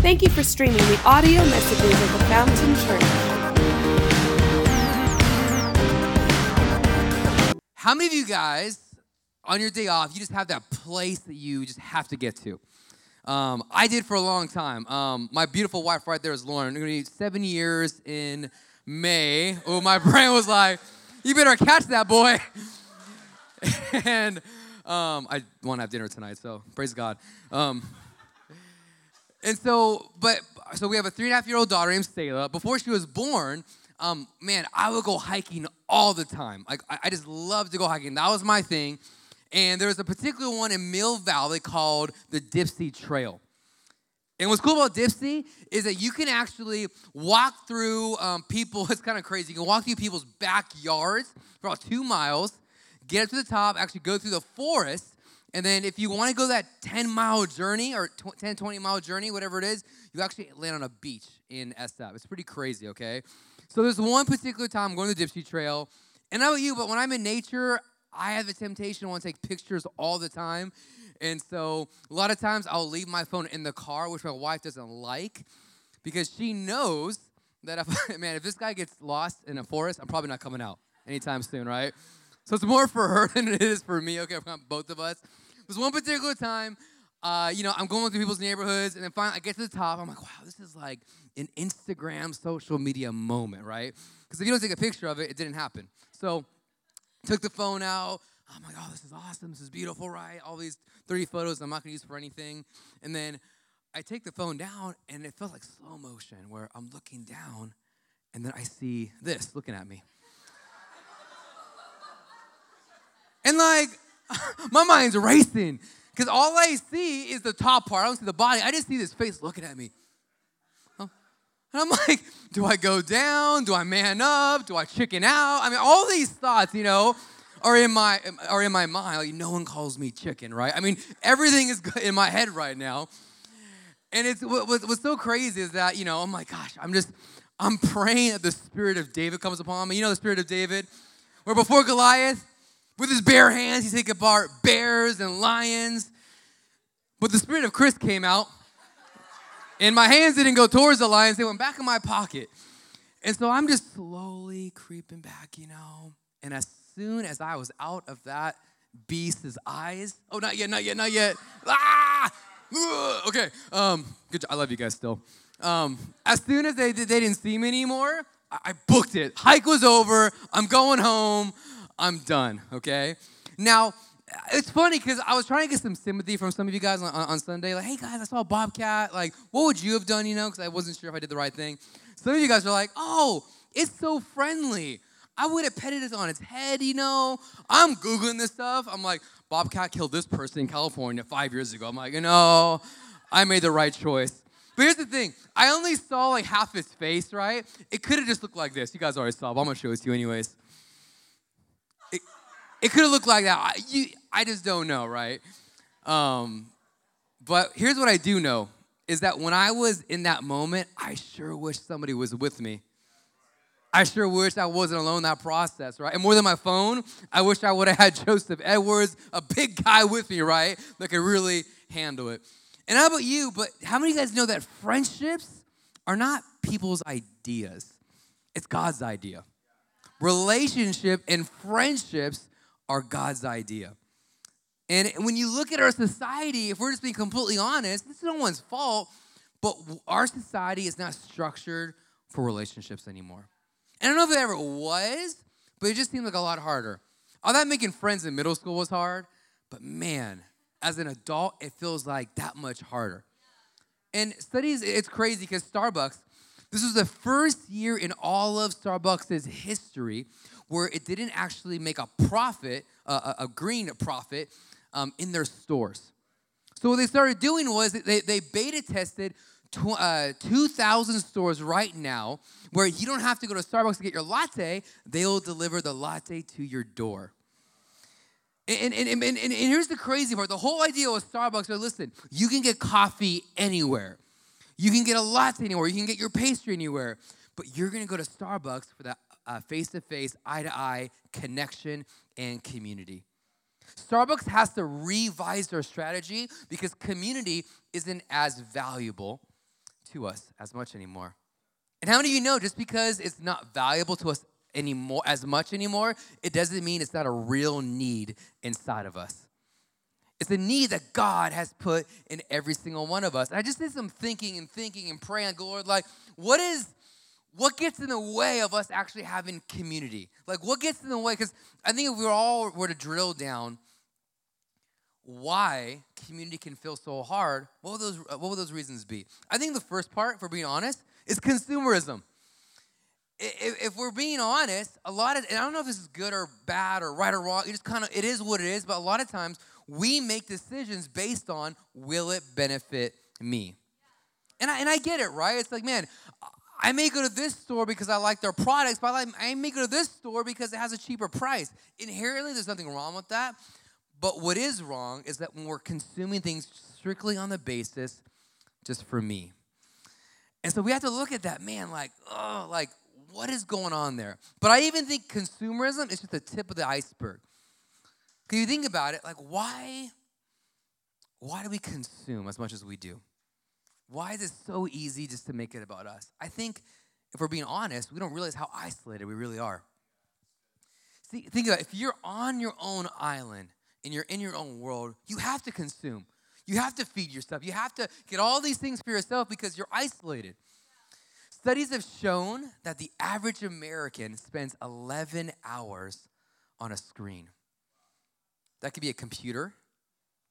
Thank you for streaming the audio messages of the Fountain Church. How many of you guys, on your day off, you just have that place that you just have to get to? Um, I did for a long time. Um, my beautiful wife right there is Lauren. We're gonna be seven years in May. Oh, my brain was like, you better catch that boy. and um, I want to have dinner tonight, so praise God. And so, but so we have a three and a half year old daughter named Selah. Before she was born, um, man, I would go hiking all the time. Like I, I just loved to go hiking. That was my thing. And there was a particular one in Mill Valley called the Dipsea Trail. And what's cool about Dipsea is that you can actually walk through um, people. It's kind of crazy. You can walk through people's backyards for about two miles, get up to the top, actually go through the forest, and then if you want to go that 10 mile journey or 10, 20 mile journey, whatever it is, you actually land on a beach in SF. It's pretty crazy, okay? So there's one particular time I'm going to the Dipsea Trail, and I know you, but when I'm in nature, I have the temptation to want to take pictures all the time. And so a lot of times I'll leave my phone in the car, which my wife doesn't like, because she knows that if man, if this guy gets lost in a forest, I'm probably not coming out anytime soon, right? So it's more for her than it is for me, okay, both of us. There's one particular time, uh, you know, I'm going through people's neighborhoods, and then finally I get to the top. I'm like, wow, this is like an Instagram social media moment, right? Because if you don't take a picture of it, it didn't happen. So took the phone out. I'm like, oh, this is awesome. This is beautiful, right? All these 30 photos I'm not gonna use for anything. And then I take the phone down, and it feels like slow motion where I'm looking down, and then I see this looking at me. And like, my mind's racing because all I see is the top part. I don't see the body. I just see this face looking at me. And I'm like, do I go down? Do I man up? Do I chicken out? I mean, all these thoughts, you know, are in my are in my mind. Like, no one calls me chicken, right? I mean, everything is in my head right now. And it's what, what's so crazy is that you know, oh my gosh, I'm just I'm praying that the spirit of David comes upon me. You know, the spirit of David, where before Goliath, with his bare hands, he's taking apart bears and lions. But the spirit of Chris came out, and my hands didn't go towards the lions, they went back in my pocket. And so I'm just slowly creeping back, you know. And as soon as I was out of that beast's eyes, oh, not yet, not yet, not yet. Ah! Okay, um, good job. I love you guys still. Um, as soon as they, they didn't see me anymore, I booked it. Hike was over. I'm going home. I'm done, okay? Now, it's funny because I was trying to get some sympathy from some of you guys on, on, Sunday. Like, hey guys, I saw a Bobcat. Like, what would you have done, you know? Because I wasn't sure if I did the right thing. Some of you guys are like, oh, it's so friendly. I would have petted it on its head, you know? I'm Googling this stuff. I'm like, Bobcat killed this person in California five years ago. I'm like, you know, I made the right choice. But here's the thing I only saw like half his face, right? It could have just looked like this. You guys already saw, but I'm gonna show it to you anyways. It could have looked like that. I, you, I just don't know, right? Um, but here's what I do know is that when I was in that moment, I sure wish somebody was with me. I sure wish I wasn't alone in that process, right? And more than my phone, I wish I would have had Joseph Edwards, a big guy with me, right? That could really handle it. And how about you? But how many of you guys know that friendships are not people's ideas? It's God's idea. Relationship and friendships are God's idea. And when you look at our society, if we're just being completely honest, this is no one's fault, but our society is not structured for relationships anymore. And I don't know if it ever was, but it just seemed like a lot harder. I that making friends in middle school was hard, but man, as an adult, it feels like that much harder. And studies, it's crazy because Starbucks, this was the first year in all of Starbucks' history where it didn't actually make a profit, uh, a green profit, um, in their stores. So what they started doing was they, they beta tested tw- uh, 2,000 stores right now where you don't have to go to Starbucks to get your latte, they'll deliver the latte to your door. And, and, and, and, and here's the crazy part the whole idea with Starbucks is listen, you can get coffee anywhere. You can get a latte anywhere. You can get your pastry anywhere. But you're gonna go to Starbucks for that Uh, face to face, eye to eye connection and community. Starbucks has to revise their strategy because community isn't as valuable to us as much anymore. And how many of you know just because it's not valuable to us anymore as much anymore, it doesn't mean it's not a real need inside of us. It's a need that God has put in every single one of us. And I just did some thinking and thinking and praying, Lord, like, what is what gets in the way of us actually having community? Like, what gets in the way? Because I think if we all were to drill down why community can feel so hard, what would those, what would those reasons be? I think the first part, for being honest, is consumerism. If, if we're being honest, a lot of, and I don't know if this is good or bad or right or wrong, it just kind of, it is what it is, but a lot of times we make decisions based on will it benefit me? And I, and I get it, right? It's like, man, I may go to this store because I like their products, but I may go to this store because it has a cheaper price. Inherently, there's nothing wrong with that. But what is wrong is that when we're consuming things strictly on the basis just for me. And so we have to look at that, man, like, oh, like, what is going on there? But I even think consumerism is just the tip of the iceberg. Because you think about it, like, why, why do we consume as much as we do? Why is it so easy just to make it about us? I think if we're being honest, we don't realize how isolated we really are. See, think about it. If you're on your own island and you're in your own world, you have to consume. You have to feed yourself. You have to get all these things for yourself because you're isolated. Studies have shown that the average American spends 11 hours on a screen. That could be a computer,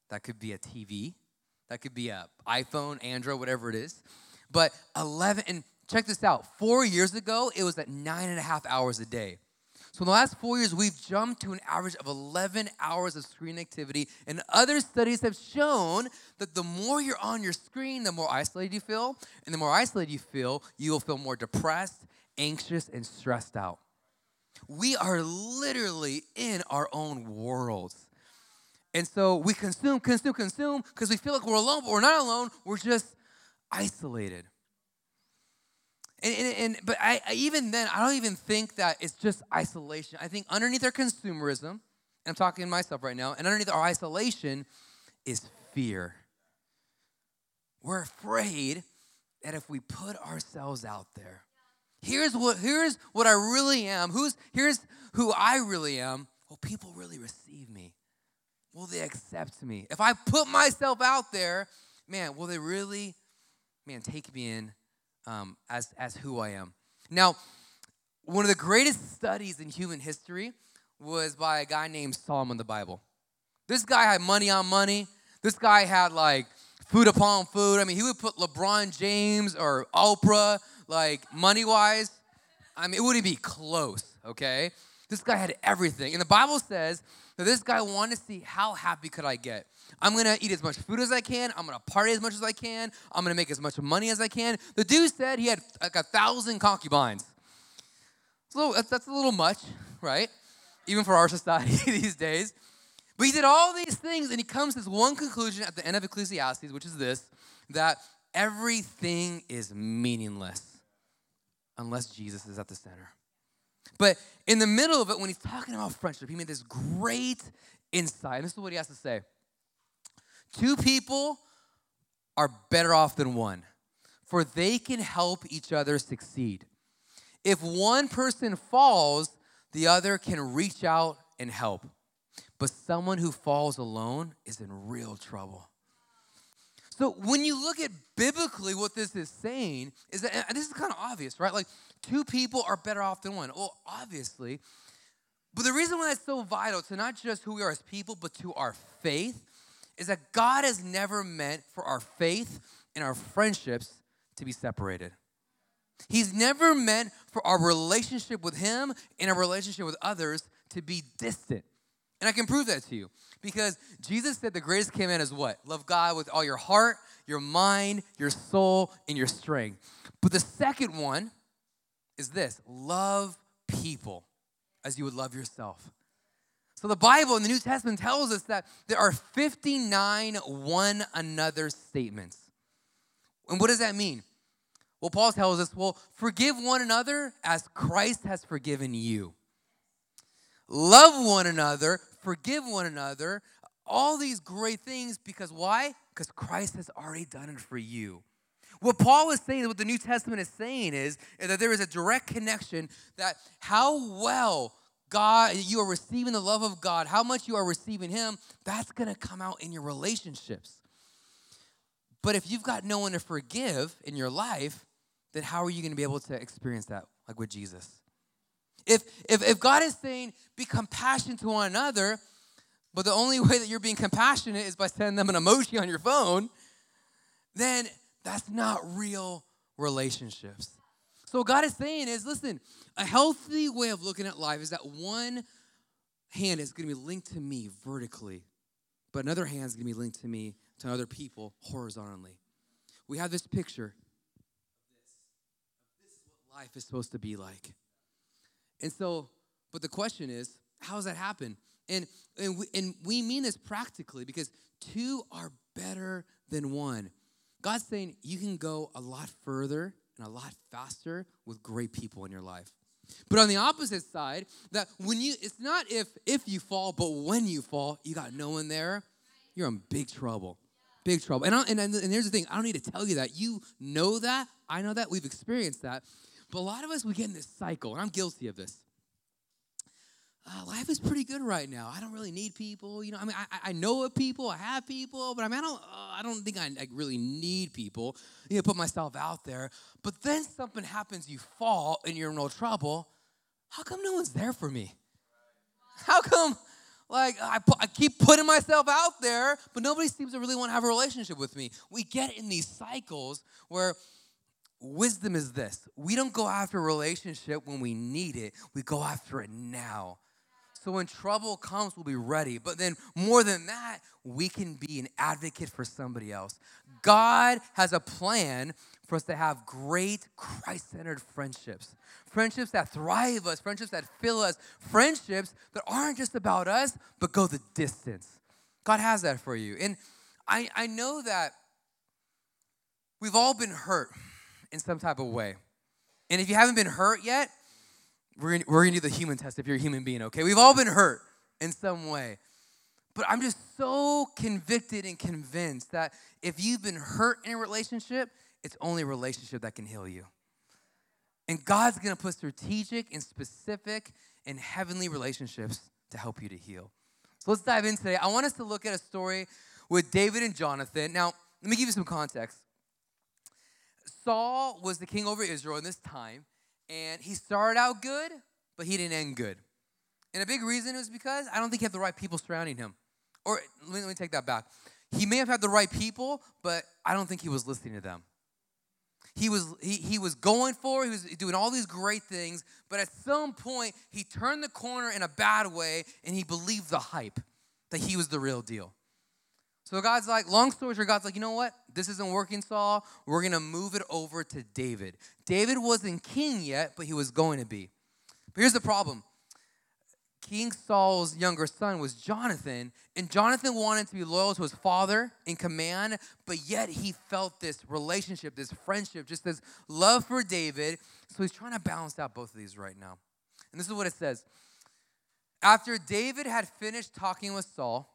that could be a TV, that could be a iPhone, Android, whatever it is. But 11, and check this out. Four years ago, it was at nine and a half hours a day. So in the last four years, we've jumped to an average of 11 hours of screen activity. And other studies have shown that the more you're on your screen, the more isolated you feel. And the more isolated you feel, you will feel more depressed, anxious, and stressed out. We are literally in our own worlds. And so we consume, consume, consume because we feel like we're alone, but we're not alone. We're just isolated. And, and, and but I, I, even then, I don't even think that it's just isolation. I think underneath our consumerism, and I'm talking to myself right now, and underneath our isolation is fear. We're afraid that if we put ourselves out there, here's what here's what I really am. Who's here's who I really am. Will people really receive me? Will they accept me? If I put myself out there, man, will they really, man, take me in um, as, as who I am? Now, one of the greatest studies in human history was by a guy named Solomon the Bible. This guy had money on money. This guy had like food upon food. I mean, he would put LeBron James or Oprah, like money wise. I mean, it wouldn't be close, okay? This guy had everything. And the Bible says so this guy wanted to see how happy could I get. I'm gonna eat as much food as I can. I'm gonna party as much as I can. I'm gonna make as much money as I can. The dude said he had like a thousand concubines. So that's a little much, right? Even for our society these days. But he did all these things, and he comes to this one conclusion at the end of Ecclesiastes, which is this that everything is meaningless unless Jesus is at the center. But in the middle of it, when he's talking about friendship, he made this great insight. And this is what he has to say Two people are better off than one, for they can help each other succeed. If one person falls, the other can reach out and help. But someone who falls alone is in real trouble. So when you look at biblically what this is saying, is that, this is kind of obvious, right? Like two people are better off than one. Well, obviously. But the reason why that's so vital to not just who we are as people, but to our faith, is that God has never meant for our faith and our friendships to be separated. He's never meant for our relationship with Him and our relationship with others to be distant. And I can prove that to you because Jesus said the greatest command is what? Love God with all your heart, your mind, your soul, and your strength. But the second one is this love people as you would love yourself. So the Bible in the New Testament tells us that there are 59 one another statements. And what does that mean? Well, Paul tells us, well, forgive one another as Christ has forgiven you. Love one another, forgive one another, all these great things because why? Because Christ has already done it for you. What Paul is saying, what the New Testament is saying is, is that there is a direct connection that how well God, you are receiving the love of God, how much you are receiving Him, that's gonna come out in your relationships. But if you've got no one to forgive in your life, then how are you gonna be able to experience that, like with Jesus? If, if, if God is saying, be compassionate to one another, but the only way that you're being compassionate is by sending them an emoji on your phone, then that's not real relationships. So, what God is saying is listen, a healthy way of looking at life is that one hand is going to be linked to me vertically, but another hand is going to be linked to me, to other people horizontally. We have this picture of this. This is what life is supposed to be like. And so, but the question is, how does that happen? And, and, we, and we mean this practically because two are better than one. God's saying you can go a lot further and a lot faster with great people in your life. But on the opposite side, that when you it's not if if you fall, but when you fall, you got no one there, you're in big trouble. Big trouble. And, I, and, and, here's the thing I don't need to tell you that. You know that. I know that. We've experienced that. But a lot of us, we get in this cycle, and I'm guilty of this uh, life is pretty good right now. I don't really need people. You know, I mean, I, I know of people, I have people, but I mean, I don't, uh, I don't think I, I, really need people. You know, put myself out there. But then something happens, you fall, and you're in no trouble. How come no one's there for me? How come, like, I, I keep putting myself out there, but nobody seems to really want to have a relationship with me? We get in these cycles where wisdom is this we don't go after relationship when we need it, we go after it now. So when trouble comes, we'll be ready. But then more than that, we can be an advocate for somebody else. God has a plan for us to have great Christ centered friendships. Friendships that thrive us, friendships that fill us, friendships that aren't just about us, but go the distance. God has that for you. And I, I know that we've all been hurt in some type of way. And if you haven't been hurt yet, we're gonna, we're gonna do the human test if you're a human being, okay? We've all been hurt in some way. But I'm just so convicted and convinced that if you've been hurt in a relationship, it's only a relationship that can heal you. And God's gonna put strategic and specific and heavenly relationships to help you to heal. So let's dive in today. I want us to look at a story with David and Jonathan. Now, let me give you some context. Saul was the king over Israel in this time, and he started out good, but he didn't end good. And a big reason is because I don't think he had the right people surrounding him. Or let me, let me take that back. He may have had the right people, but I don't think he was listening to them. He was he, he was going for, he was doing all these great things, but at some point he turned the corner in a bad way and he believed the hype that he was the real deal. So God's like, long story short, God's like, you know what? This isn't working, Saul. We're going to move it over to David. David wasn't king yet, but he was going to be. But here's the problem King Saul's younger son was Jonathan, and Jonathan wanted to be loyal to his father in command, but yet he felt this relationship, this friendship, just this love for David. So he's trying to balance out both of these right now. And this is what it says After David had finished talking with Saul,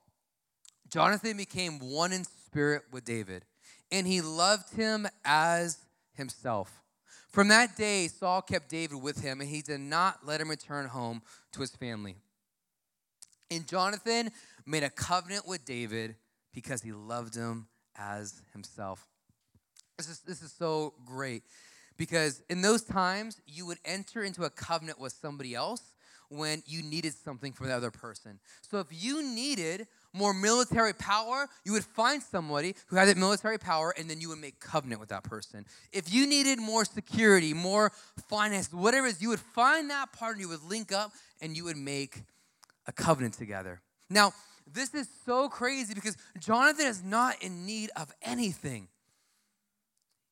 Jonathan became one in spirit with David, and he loved him as himself. From that day, Saul kept David with him, and he did not let him return home to his family. And Jonathan made a covenant with David because he loved him as himself. This is, this is so great because in those times, you would enter into a covenant with somebody else when you needed something from the other person. So if you needed more military power, you would find somebody who had that military power and then you would make covenant with that person. If you needed more security, more finance, whatever it is, you would find that partner, you would link up and you would make a covenant together. Now, this is so crazy because Jonathan is not in need of anything.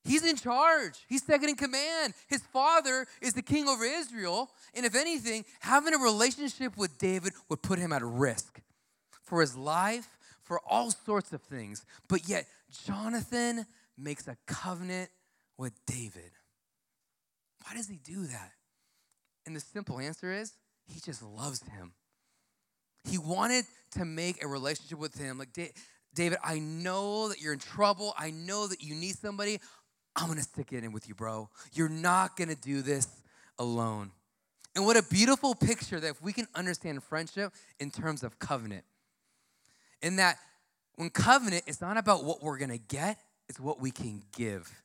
He's in charge. He's second in command. His father is the king over Israel. And if anything, having a relationship with David would put him at risk for his life, for all sorts of things. But yet, Jonathan makes a covenant with David. Why does he do that? And the simple answer is he just loves him. He wanted to make a relationship with him. Like, David, I know that you're in trouble. I know that you need somebody. I'm gonna stick it in with you, bro. You're not gonna do this alone. And what a beautiful picture that if we can understand friendship in terms of covenant. In that when covenant, it's not about what we're gonna get, it's what we can give.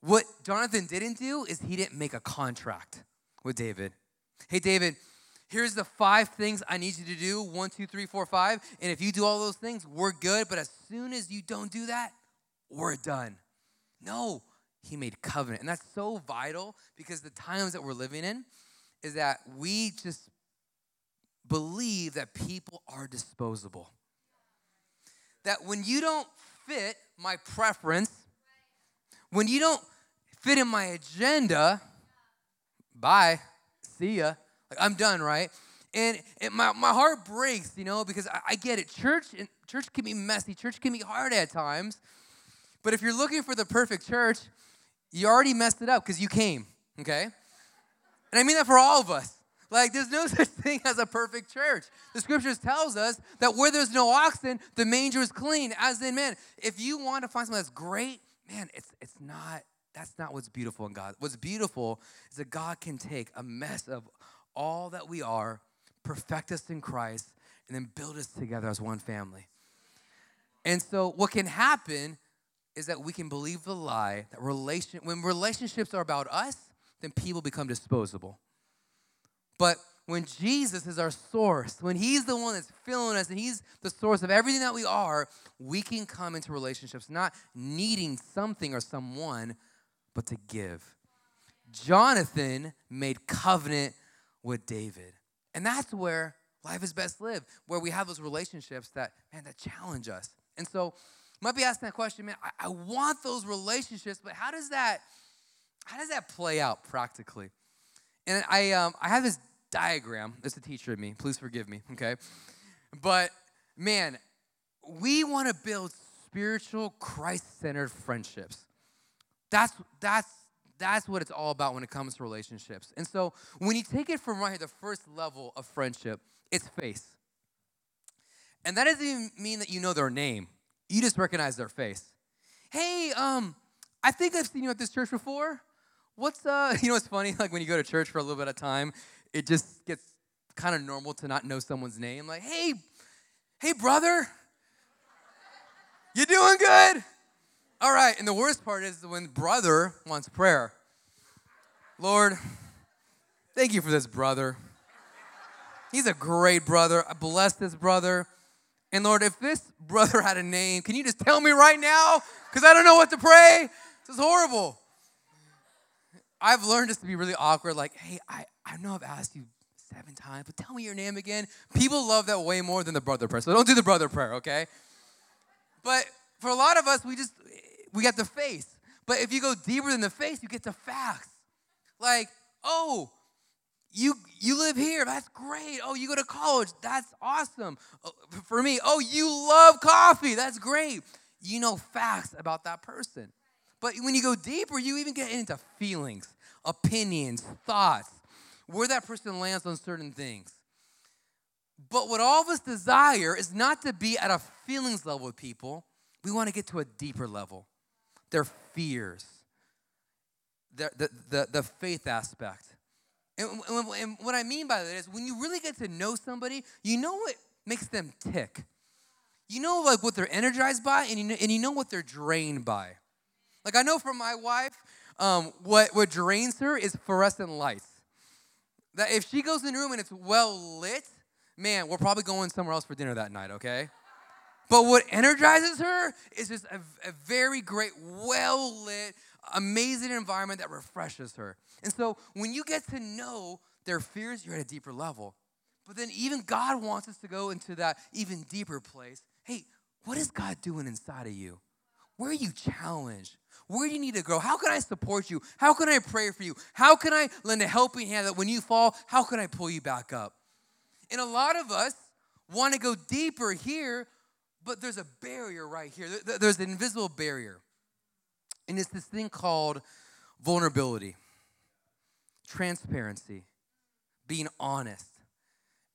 What Jonathan didn't do is he didn't make a contract with David. Hey, David, here's the five things I need you to do one, two, three, four, five. And if you do all those things, we're good. But as soon as you don't do that, we're done. No, he made covenant. And that's so vital because the times that we're living in is that we just believe that people are disposable. That when you don't fit my preference, when you don't fit in my agenda, bye, see ya. Like I'm done, right? And it, my, my heart breaks, you know, because I, I get it. Church, church can be messy. Church can be hard at times. But if you're looking for the perfect church, you already messed it up because you came, okay? And I mean that for all of us. Like, there's no such thing as a perfect church. The scriptures tells us that where there's no oxen, the manger is clean. As in, man, if you want to find something that's great, man, it's it's not. That's not what's beautiful in God. What's beautiful is that God can take a mess of all that we are, perfect us in Christ, and then build us together as one family. And so, what can happen is that we can believe the lie that relation when relationships are about us, then people become disposable. But when Jesus is our source, when He's the one that's filling us and He's the source of everything that we are, we can come into relationships not needing something or someone, but to give. Jonathan made covenant with David. And that's where life is best lived, where we have those relationships that, man, that challenge us. And so, might be asking that question, man, I, I want those relationships, but how does that, how does that play out practically? And I, um, I have this diagram. It's a teacher of me. Please forgive me, okay? But man, we want to build spiritual, Christ-centered friendships. That's that's that's what it's all about when it comes to relationships. And so when you take it from right here, the first level of friendship, it's face. And that doesn't even mean that you know their name. You just recognize their face. Hey, um, I think I've seen you at this church before. What's uh, you know, it's funny, like when you go to church for a little bit of time, it just gets kind of normal to not know someone's name. Like, hey, hey, brother, you doing good? All right. And the worst part is when brother wants prayer. Lord, thank you for this brother. He's a great brother. I bless this brother. And Lord, if this brother had a name, can you just tell me right now? Because I don't know what to pray. This is horrible. I've learned this to be really awkward. Like, hey, I, I know I've asked you seven times, but tell me your name again. People love that way more than the brother prayer. So don't do the brother prayer, okay? But for a lot of us, we just, we got the face. But if you go deeper than the face, you get the facts. Like, oh, you you live here. That's great. Oh, you go to college. That's awesome. Oh, for me, oh, you love coffee. That's great. You know facts about that person. But when you go deeper, you even get into feelings, opinions, thoughts, where that person lands on certain things. But what all of us desire is not to be at a feelings level with people. We want to get to a deeper level. Their fears, the, the, the, the faith aspect. And, and what I mean by that is when you really get to know somebody, you know what makes them tick. You know like what they're energized by, and you know, and you know what they're drained by. Like I know from my wife, um, what what drains her is fluorescent lights. That if she goes in the room and it's well lit, man, we're probably going somewhere else for dinner that night. Okay. But what energizes her is just a, a very great, well lit, amazing environment that refreshes her. And so when you get to know their fears, you're at a deeper level. But then even God wants us to go into that even deeper place. Hey, what is God doing inside of you? Where are you challenged? Where do you need to grow? How can I support you? How can I pray for you? How can I lend a helping hand that when you fall, how can I pull you back up? And a lot of us want to go deeper here, but there's a barrier right here. There's an invisible barrier. And it's this thing called vulnerability, transparency, being honest.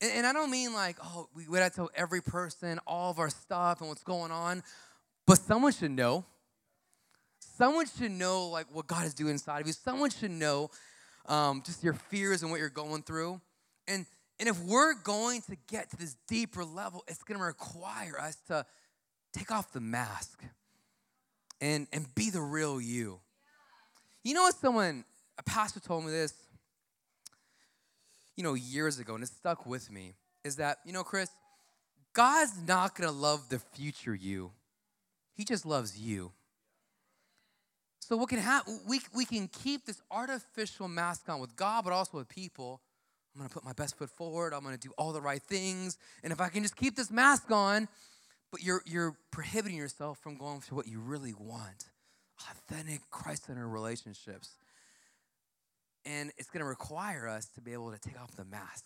And, and I don't mean like, oh, we gotta tell every person all of our stuff and what's going on, but someone should know Someone should know like what God is doing inside of you. Someone should know um, just your fears and what you're going through. And and if we're going to get to this deeper level, it's going to require us to take off the mask and and be the real you. You know what? Someone, a pastor, told me this. You know, years ago, and it stuck with me. Is that you know, Chris? God's not to love the future you. He just loves you. So what can happen? We, we can keep this artificial mask on with God, but also with people. I'm gonna put my best foot forward. I'm gonna do all the right things. And if I can just keep this mask on, but you're you're prohibiting yourself from going to what you really want. Authentic, Christ-centered relationships. And it's gonna require us to be able to take off the mask.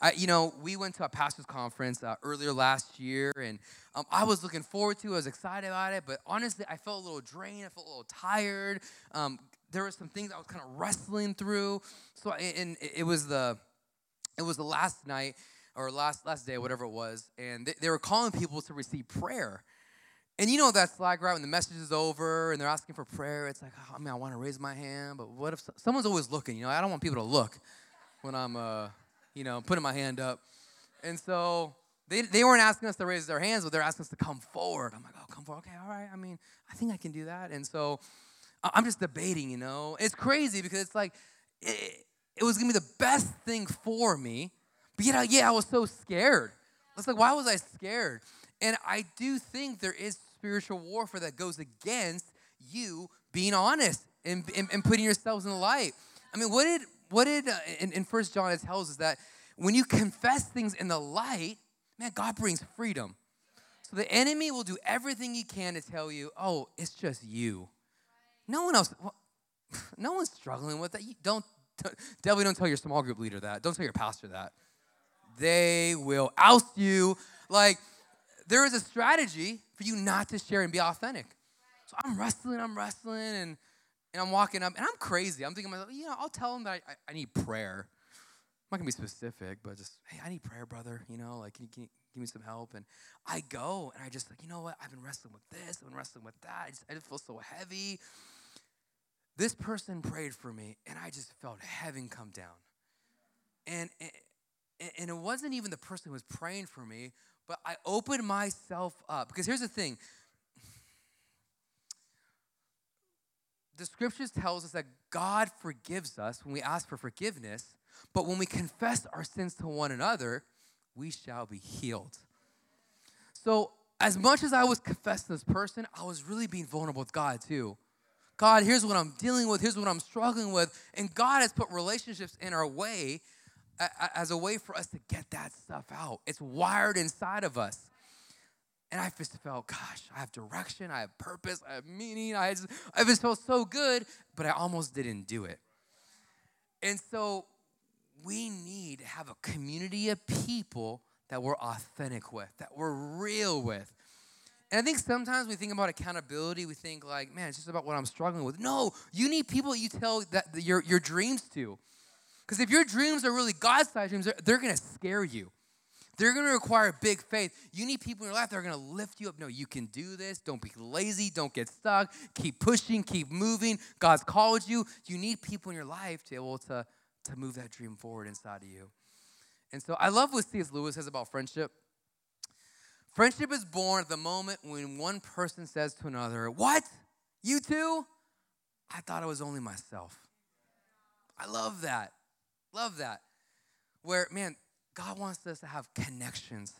I, you know, we went to a pastor's conference uh, earlier last year, and um, I was looking forward to. it. I was excited about it, but honestly, I felt a little drained. I felt a little tired. Um, there were some things I was kind of wrestling through. So, and it was the, it was the last night or last last day, whatever it was, and they, they were calling people to receive prayer. And you know that's like right when the message is over and they're asking for prayer. It's like, oh, I mean, I want to raise my hand, but what if someone's always looking? You know, I don't want people to look when I'm. Uh, you know, putting my hand up. And so they, they weren't asking us to raise their hands, but they're asking us to come forward. I'm like, oh, come forward. Okay, all right. I mean, I think I can do that. And so I'm just debating, you know. It's crazy because it's like, it, it was going to be the best thing for me. But yet, yeah, I was so scared. I was like, why was I scared? And I do think there is spiritual warfare that goes against you being honest and, and, and putting yourselves in the light. I mean, what did what did uh, in, in First John it tells us that when you confess things in the light, man, God brings freedom. So the enemy will do everything he can to tell you, oh, it's just you. No one else, well, no one's struggling with that. You don't, definitely don't tell your small group leader that. Don't tell your pastor that. They will oust you. Like, there is a strategy for you not to share and be authentic. So I'm wrestling, I'm wrestling, and and I'm walking up, and I'm crazy. I'm thinking myself, you know, I'll tell them that I, I, I, need prayer. I'm not gonna be specific, but just, hey, I need prayer, brother. You know, like, can you, can you give me some help? And I go, and I just like, you know what? I've been wrestling with this, I've been wrestling with that. I just, I just feel so heavy. This person prayed for me, and I just felt heaven come down. And, and, and it wasn't even the person who was praying for me, but I opened myself up. Because here's the thing the scriptures tells us that God forgives us when we ask for forgiveness, but when we confess our sins to one another, we shall be healed. So, as much as I was confessing this person, I was really being vulnerable with God too. God, here's what I'm dealing with, here's what I'm struggling with, and God has put relationships in our way as a way for us to get that stuff out. It's wired inside of us. And I just felt, gosh, I have direction, I have purpose, I have meaning. I just, I just felt so good, but I almost didn't do it. And so we need to have a community of people that we're authentic with, that we're real with. And I think sometimes we think about accountability, we think like, man, it's just about what I'm struggling with. No, you need people you tell that your, your dreams to. Because if your dreams are really God-sized dreams, they're, they're gonna scare you. They're going to require big faith. You need people in your life that are going to lift you up. No, you can do this. Don't be lazy. Don't get stuck. Keep pushing. Keep moving. God's called you. You need people in your life to be able to, to move that dream forward inside of you. And so I love what C.S. Lewis says about friendship. Friendship is born at the moment when one person says to another, What? You too? I thought it was only myself. I love that. Love that. Where, man, God wants us to have connections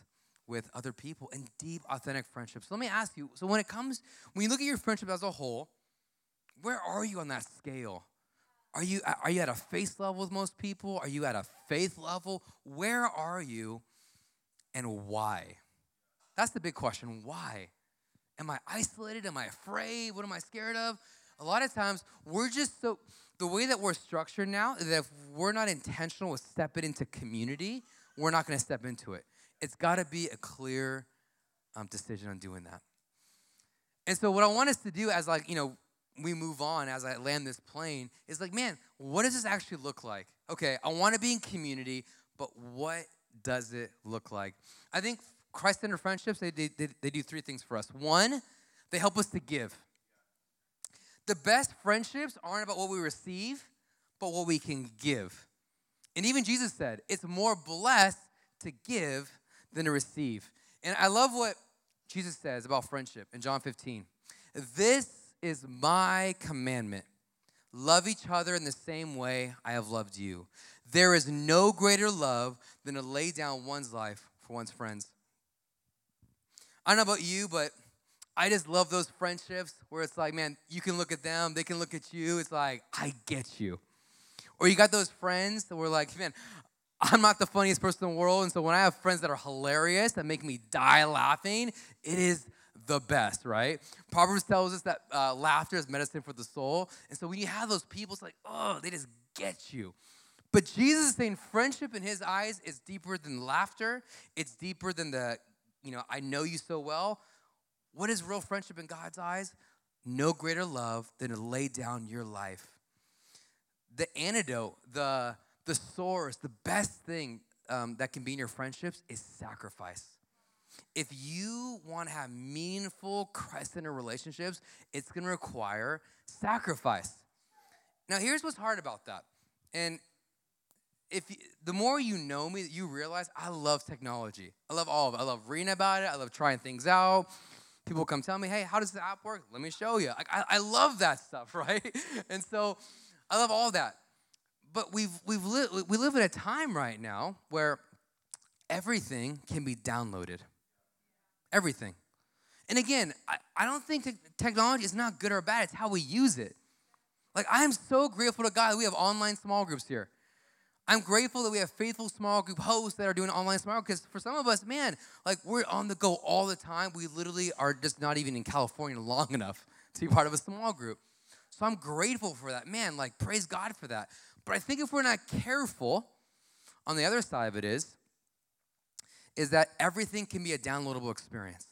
with other people and deep, authentic friendships. So let me ask you so, when it comes, when you look at your friendship as a whole, where are you on that scale? Are you, are you at a face level with most people? Are you at a faith level? Where are you and why? That's the big question. Why? Am I isolated? Am I afraid? What am I scared of? A lot of times, we're just so, the way that we're structured now, is that if we're not intentional with stepping into community, we're not going to step into it. It's got to be a clear um, decision on doing that. And so, what I want us to do as like you know we move on as I land this plane is like, man, what does this actually look like? Okay, I want to be in community, but what does it look like? I think Christ-centered friendships they, they, they do three things for us. One, they help us to give. The best friendships aren't about what we receive, but what we can give. And even Jesus said, it's more blessed to give than to receive. And I love what Jesus says about friendship in John 15. This is my commandment love each other in the same way I have loved you. There is no greater love than to lay down one's life for one's friends. I don't know about you, but I just love those friendships where it's like, man, you can look at them, they can look at you. It's like, I get you. Or you got those friends that were like, man, I'm not the funniest person in the world. And so when I have friends that are hilarious, that make me die laughing, it is the best, right? Proverbs tells us that uh, laughter is medicine for the soul. And so when you have those people, it's like, oh, they just get you. But Jesus is saying friendship in his eyes is deeper than laughter. It's deeper than the, you know, I know you so well. What is real friendship in God's eyes? No greater love than to lay down your life. The antidote, the, the source, the best thing um, that can be in your friendships is sacrifice. If you want to have meaningful Christ centered relationships, it's going to require sacrifice. Now, here's what's hard about that. And if you, the more you know me, you realize I love technology. I love all of it. I love reading about it. I love trying things out. People come tell me, "Hey, how does the app work? Let me show you." I, I love that stuff, right? And so, I love all that. But we've we've li- we live in a time right now where everything can be downloaded. Everything. And again, I, I don't think te- technology is not good or bad. It's how we use it. Like I am so grateful to God that we have online small groups here. I'm grateful that we have faithful small group hosts that are doing online small because for some of us, man, like we're on the go all the time. We literally are just not even in California long enough to be part of a small group. So I'm grateful for that. Man, like praise God for that. But I think if we're not careful, on the other side of it is, is that everything can be a downloadable experience.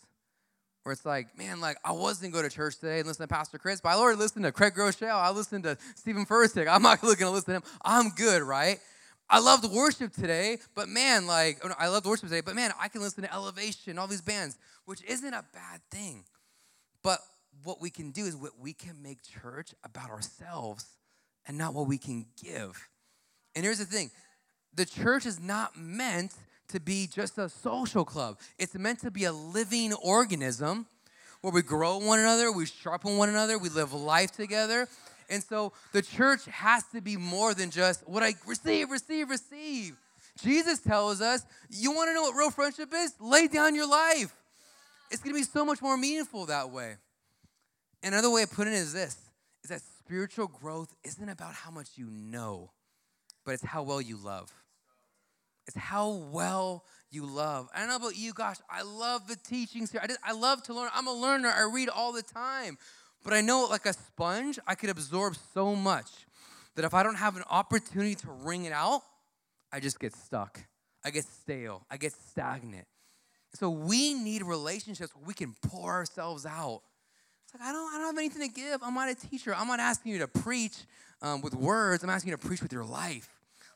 Where it's like, man, like I wasn't going to church today and listen to Pastor Chris, but I already listened to Craig Groeschel. I listened to Stephen Furtick. I'm not looking to listen to him. I'm good, right? I loved worship today, but man, like, oh, I loved worship today, but man, I can listen to Elevation, all these bands, which isn't a bad thing. But what we can do is what we can make church about ourselves and not what we can give. And here's the thing the church is not meant to be just a social club, it's meant to be a living organism where we grow one another, we sharpen one another, we live life together. And so the church has to be more than just what I receive, receive, receive. Jesus tells us, you want to know what real friendship is? Lay down your life. It's going to be so much more meaningful that way. Another way of putting it is this is that spiritual growth isn't about how much you know, but it's how well you love. It's how well you love. I don't know about you, gosh, I love the teachings here. I, just, I love to learn. I'm a learner, I read all the time. But I know, like a sponge, I could absorb so much that if I don't have an opportunity to wring it out, I just get stuck. I get stale. I get stagnant. So we need relationships where we can pour ourselves out. It's like I don't, I don't have anything to give. I'm not a teacher. I'm not asking you to preach um, with words. I'm asking you to preach with your life.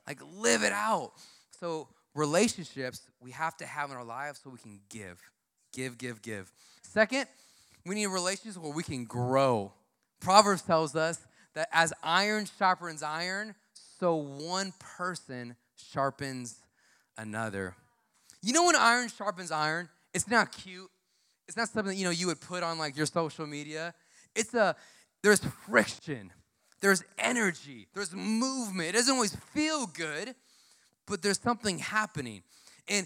Like live it out. So relationships we have to have in our lives so we can give, give, give, give. Second, we need relationships where we can grow. Proverbs tells us that as iron sharpens iron, so one person sharpens another. You know when iron sharpens iron, it's not cute. It's not something that, you know you would put on like your social media. It's a there's friction. There's energy. There's movement. It doesn't always feel good, but there's something happening. And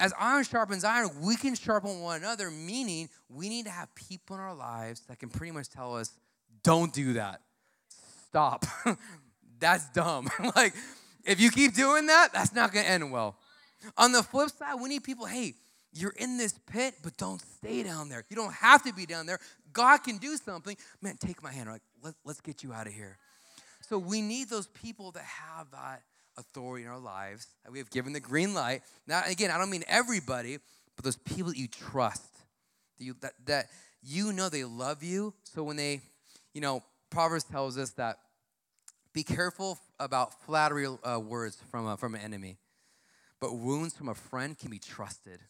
as iron sharpens iron, we can sharpen one another, meaning we need to have people in our lives that can pretty much tell us, don't do that. Stop. that's dumb. like, if you keep doing that, that's not gonna end well. On the flip side, we need people, hey, you're in this pit, but don't stay down there. You don't have to be down there. God can do something. Man, take my hand. Like, Let, let's get you out of here. So we need those people that have that authority in our lives that we have given the green light. Now, again, I don't mean everybody, but those people that you trust, that you, that, that you know they love you. So when they, you know, Proverbs tells us that be careful about flattery uh, words from, a, from an enemy, but wounds from a friend can be trusted.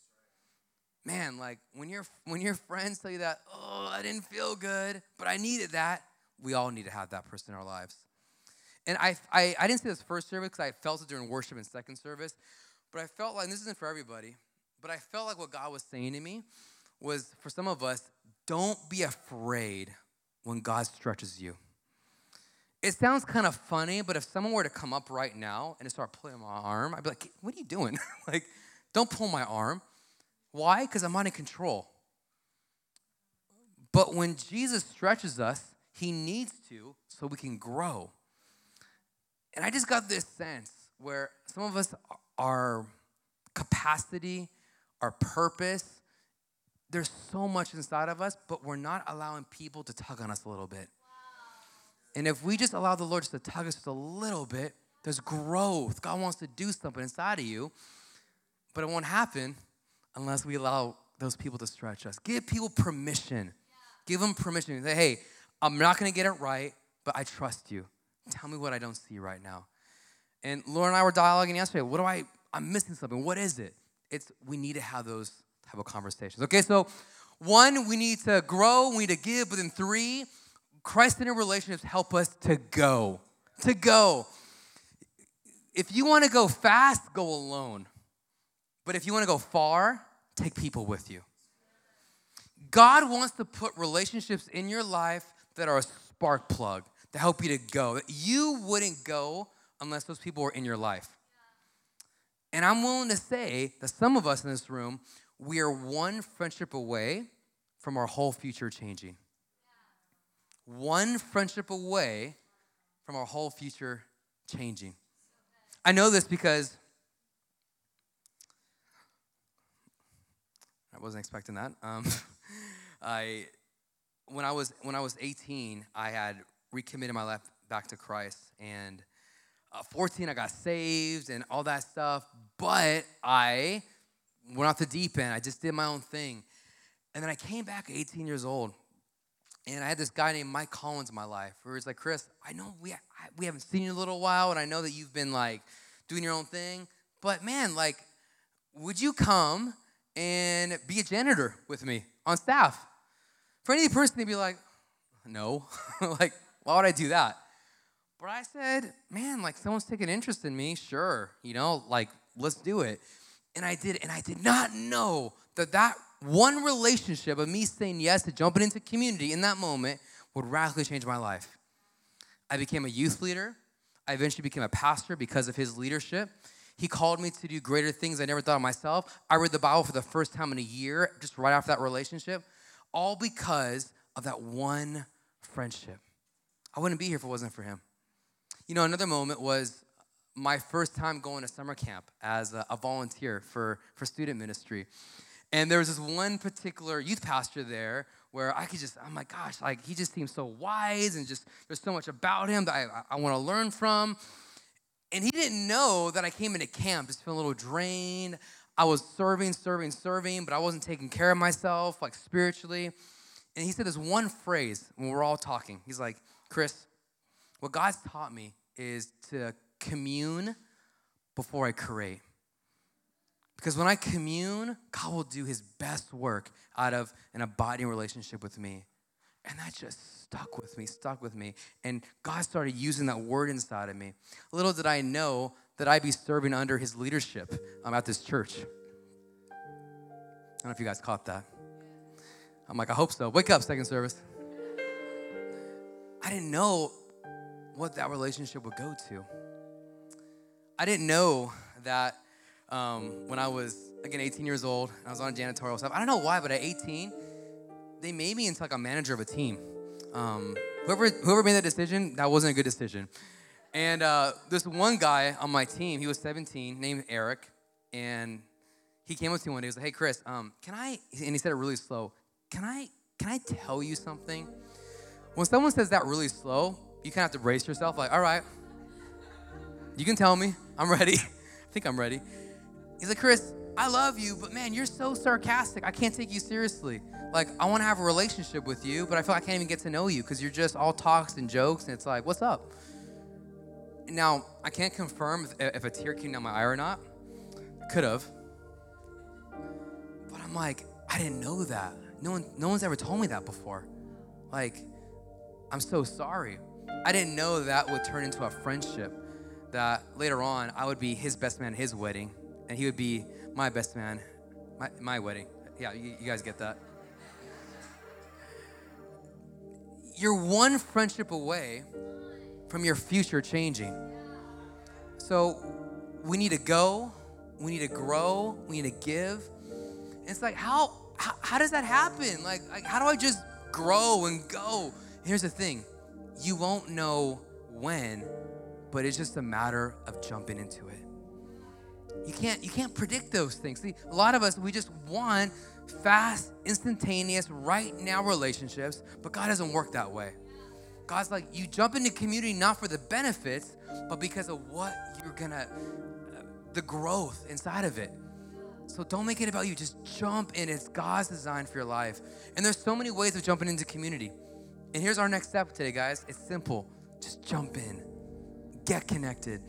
Man, like when your when your friends tell you that, oh, I didn't feel good, but I needed that. we all need to have that person in our lives. And I, I, I didn't say this first service because I felt it during worship and second service, but I felt like, this isn't for everybody, but I felt like what God was saying to me was for some of us, don't be afraid when God stretches you. It sounds kind of funny, but if someone were to come up right now and start pulling my arm, I'd be like, what are you doing? like, don't pull my arm. Why? Because I'm not in control. But when Jesus stretches us, he needs to so we can grow. And I just got this sense where some of us, our capacity, our purpose, there's so much inside of us, but we're not allowing people to tug on us a little bit. And if we just allow the Lord just to tug us just a little bit, there's growth. God wants to do something inside of you, but it won't happen unless we allow those people to stretch us. Give people permission. Give them permission. Say, hey, I'm not going to get it right, but I trust you. Tell me what I don't see right now. And Laura and I were dialoguing yesterday. What do I, I'm missing something. What is it? It's, we need to have those type of conversations. Okay, so one, we need to grow, we need to give, but then three, Christ-centered relationships help us to go. To go. If you want to go fast, go alone. But if you want to go far, take people with you. God wants to put relationships in your life that are a spark plug to help you to go. You wouldn't go unless those people were in your life. And I'm willing to say that some of us in this room, we are one friendship away from our whole future changing. One friendship away from our whole future changing. I know this because I wasn't expecting that. Um, I, when I was when I was 18, I had recommitted my life back to Christ, and uh, 14, I got saved and all that stuff. But I went off the deep end. I just did my own thing, and then I came back at 18 years old, and I had this guy named Mike Collins in my life, where he's like, Chris, I know we I, we haven't seen you in a little while, and I know that you've been like doing your own thing, but man, like, would you come and be a janitor with me on staff? For any person, they'd be like, no, like, why would I do that? But I said, man, like someone's taking interest in me, sure, you know, like let's do it. And I did, and I did not know that that one relationship of me saying yes to jumping into community in that moment would radically change my life. I became a youth leader. I eventually became a pastor because of his leadership. He called me to do greater things I never thought of myself. I read the Bible for the first time in a year, just right after that relationship, all because of that one friendship. I wouldn't be here if it wasn't for him. You know, another moment was my first time going to summer camp as a, a volunteer for, for student ministry. And there was this one particular youth pastor there where I could just, I'm like, gosh, like he just seems so wise and just there's so much about him that I, I want to learn from. And he didn't know that I came into camp just feeling a little drained. I was serving, serving, serving, but I wasn't taking care of myself, like spiritually. And he said this one phrase when we're all talking. He's like, Chris, what God's taught me is to commune before I create. Because when I commune, God will do his best work out of an abiding relationship with me. And that just stuck with me, stuck with me. And God started using that word inside of me. Little did I know that I'd be serving under his leadership um, at this church. I don't know if you guys caught that. I'm like, I hope so. Wake up, second service. I didn't know what that relationship would go to. I didn't know that um, when I was, again, 18 years old, I was on janitorial stuff. I don't know why, but at 18, they made me into like a manager of a team. Um, whoever, whoever made that decision, that wasn't a good decision. And uh, this one guy on my team, he was 17, named Eric, and he came up to me one day. He was like, "Hey, Chris, um, can I?" And he said it really slow. Can I? Can I tell you something? When someone says that really slow, you kind of have to brace yourself. Like, all right, you can tell me. I'm ready. I think I'm ready. He's like, Chris, I love you, but man, you're so sarcastic. I can't take you seriously. Like, I want to have a relationship with you, but I feel like I can't even get to know you because you're just all talks and jokes, and it's like, what's up? Now, I can't confirm if, if a tear came down my eye or not. Could have. But I'm like, I didn't know that. No one, no one's ever told me that before. Like, I'm so sorry. I didn't know that would turn into a friendship. That later on, I would be his best man at his wedding, and he would be my best man, my, my wedding. Yeah, you, you guys get that. You're one friendship away from your future changing. So we need to go, we need to grow, we need to give. It's like, how, how, how does that happen? Like, like, how do I just grow and go? Here's the thing you won't know when, but it's just a matter of jumping into it. You can't you can't predict those things. See, a lot of us we just want fast, instantaneous, right now relationships, but God doesn't work that way. God's like you jump into community not for the benefits, but because of what you're gonna, uh, the growth inside of it. So don't make it about you. Just jump in. It's God's design for your life. And there's so many ways of jumping into community. And here's our next step today, guys. It's simple. Just jump in. Get connected.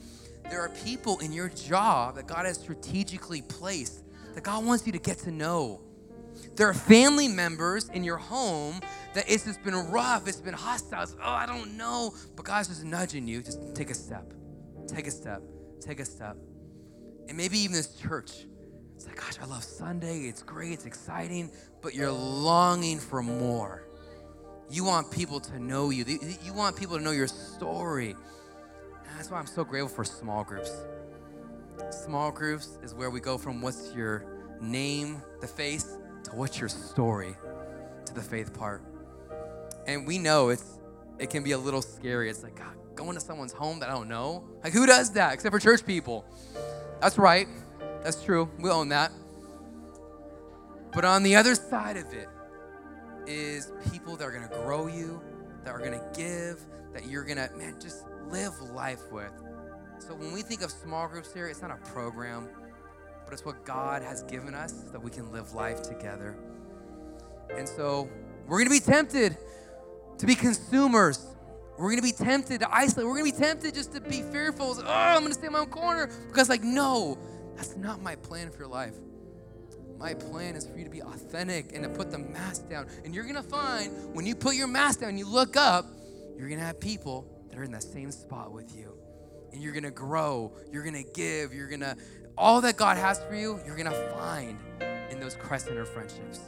There are people in your job that God has strategically placed that God wants you to get to know. There are family members in your home that it's just been rough, it's been hostile. It's, oh, I don't know. But God's just nudging you. Just take a step. Take a step. Take a step. And maybe even this church. It's like, gosh, I love Sunday. It's great. It's exciting. But you're longing for more. You want people to know you. You want people to know your story. And that's why I'm so grateful for small groups. Small groups is where we go from what's your name, the face, to what's your story, to the faith part. And we know it's it can be a little scary. It's like God, going to someone's home that I don't know. Like who does that except for church people? That's right. That's true. We own that. But on the other side of it, is people that are going to grow you, that are going to give, that you're going to, man, just live life with. So when we think of small groups here, it's not a program, but it's what God has given us so that we can live life together. And so we're going to be tempted to be consumers. We're going to be tempted to isolate. We're going to be tempted just to be fearful. oh, I'm going to stay in my own corner. Because, like, no, that's not my plan for your life. My plan is for you to be authentic and to put the mask down. And you're gonna find when you put your mask down, and you look up, you're gonna have people that are in that same spot with you. And you're gonna grow, you're gonna give, you're gonna, all that God has for you, you're gonna find in those Christ-centered friendships.